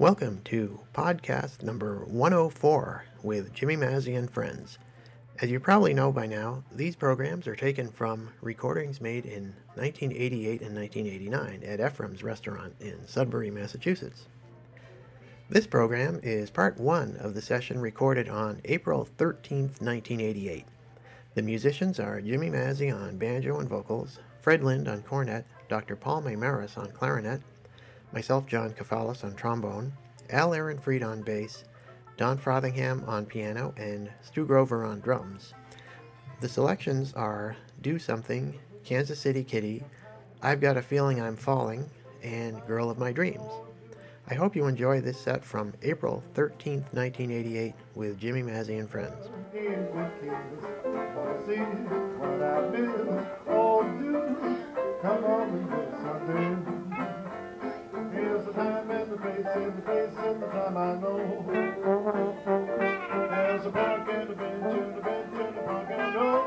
Welcome to podcast number 104 with Jimmy Mazzy and friends. As you probably know by now, these programs are taken from recordings made in 1988 and 1989 at Ephraim's restaurant in Sudbury, Massachusetts. This program is part one of the session recorded on April 13th, 1988. The musicians are Jimmy Mazzy on banjo and vocals, Fred Lind on cornet, Dr. Paul Maymaris on clarinet, myself, John Kafalis, on trombone, Al Ehrenfried on bass, Don Frothingham on piano, and Stu Grover on drums. The selections are Do Something, Kansas City Kitty, I've Got a Feeling I'm Falling, and Girl of My Dreams. I hope you enjoy this set from April 13th, 1988 with Jimmy Mazzy and friends. Come on time and the place and the place and the time I know. There's a park and a bench and a bench and a park and go.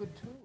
good too.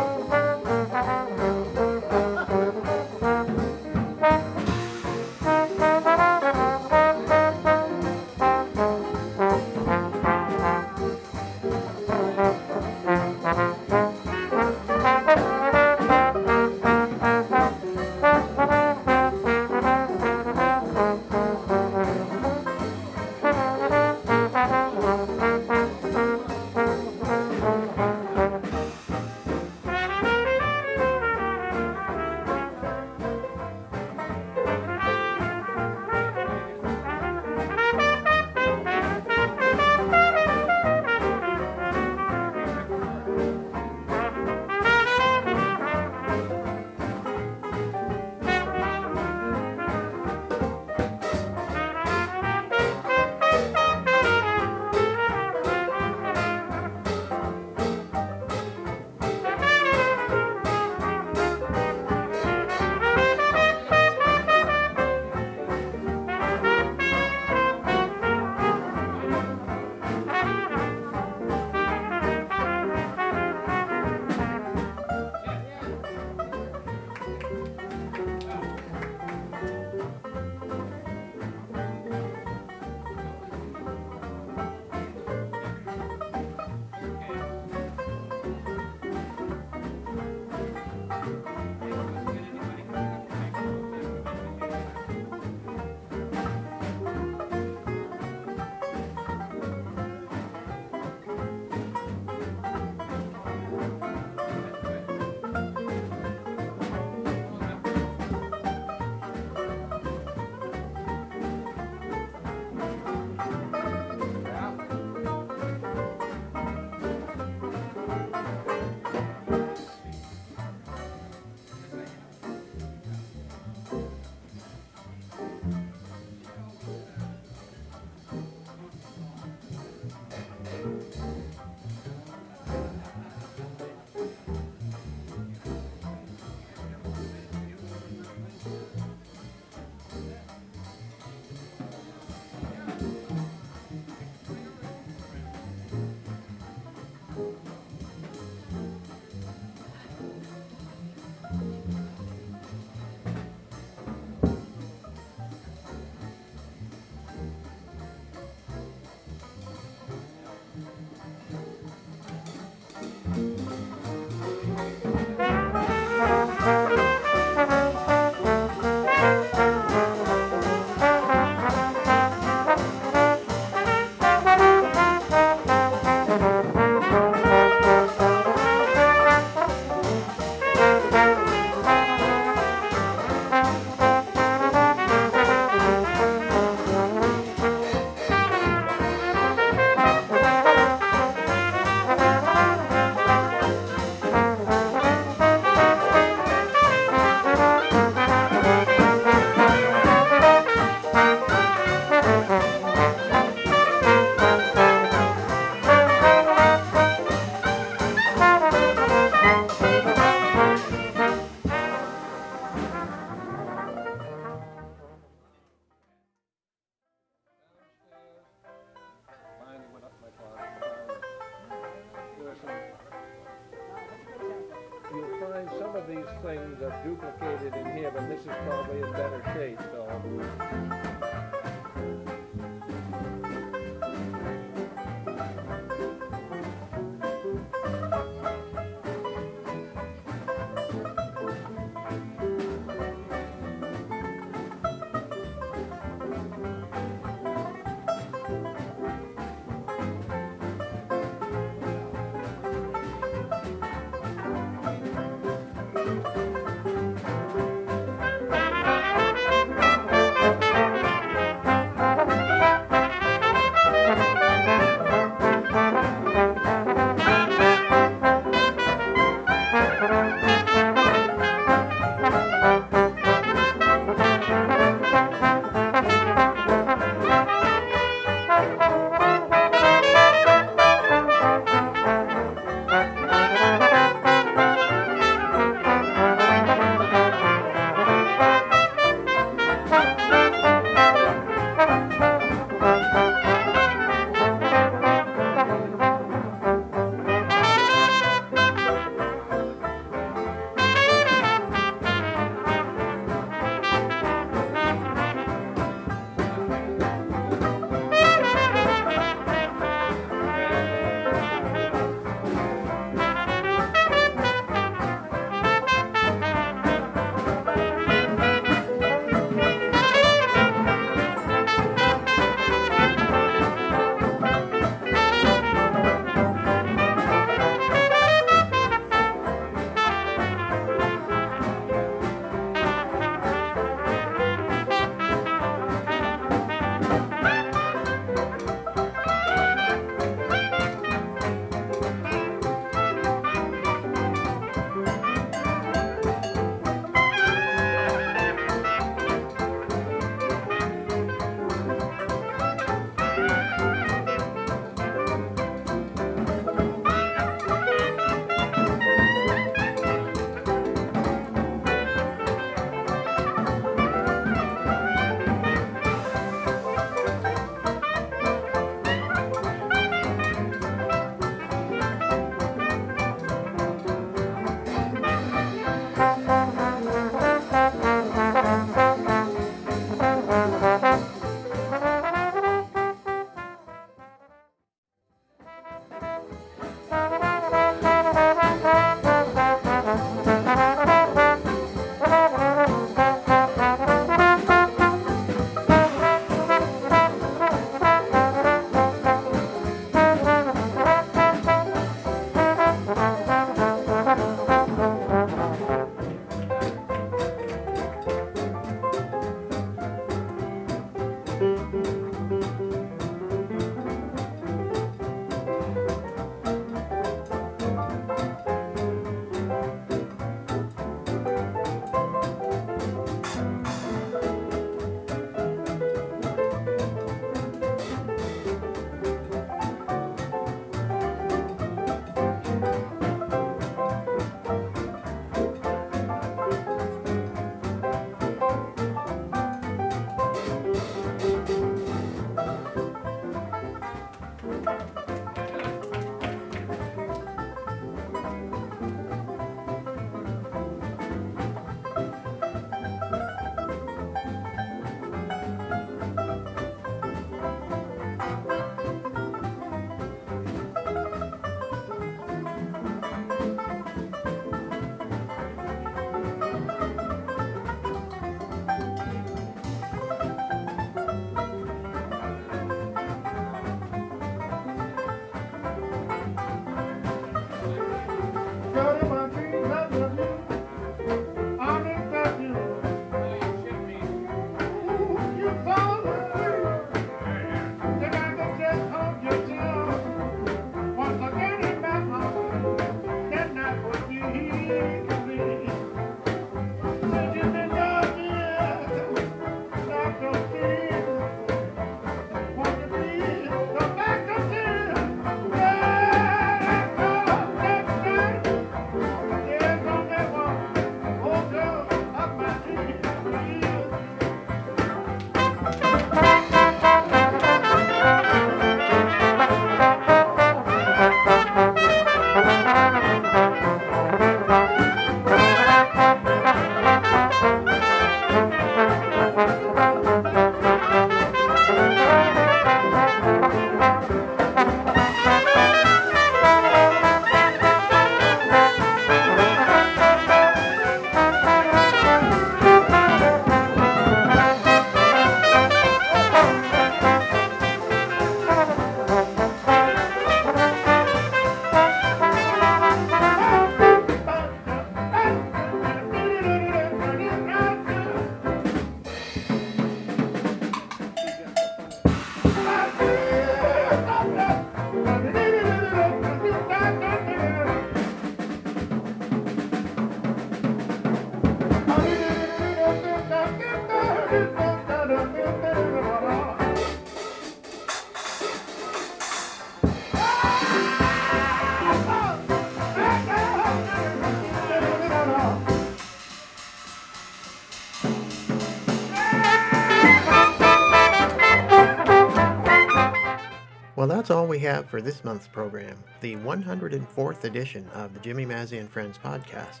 Well, that's all we have for this month's program, the 104th edition of the Jimmy Mazzy and Friends podcast.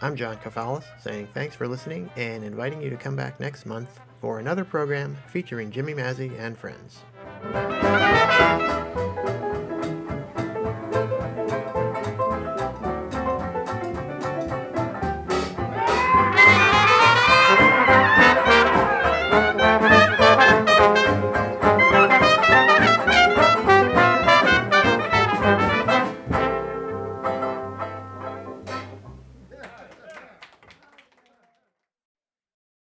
I'm John Kafalis, saying thanks for listening and inviting you to come back next month for another program featuring Jimmy Mazzy and friends.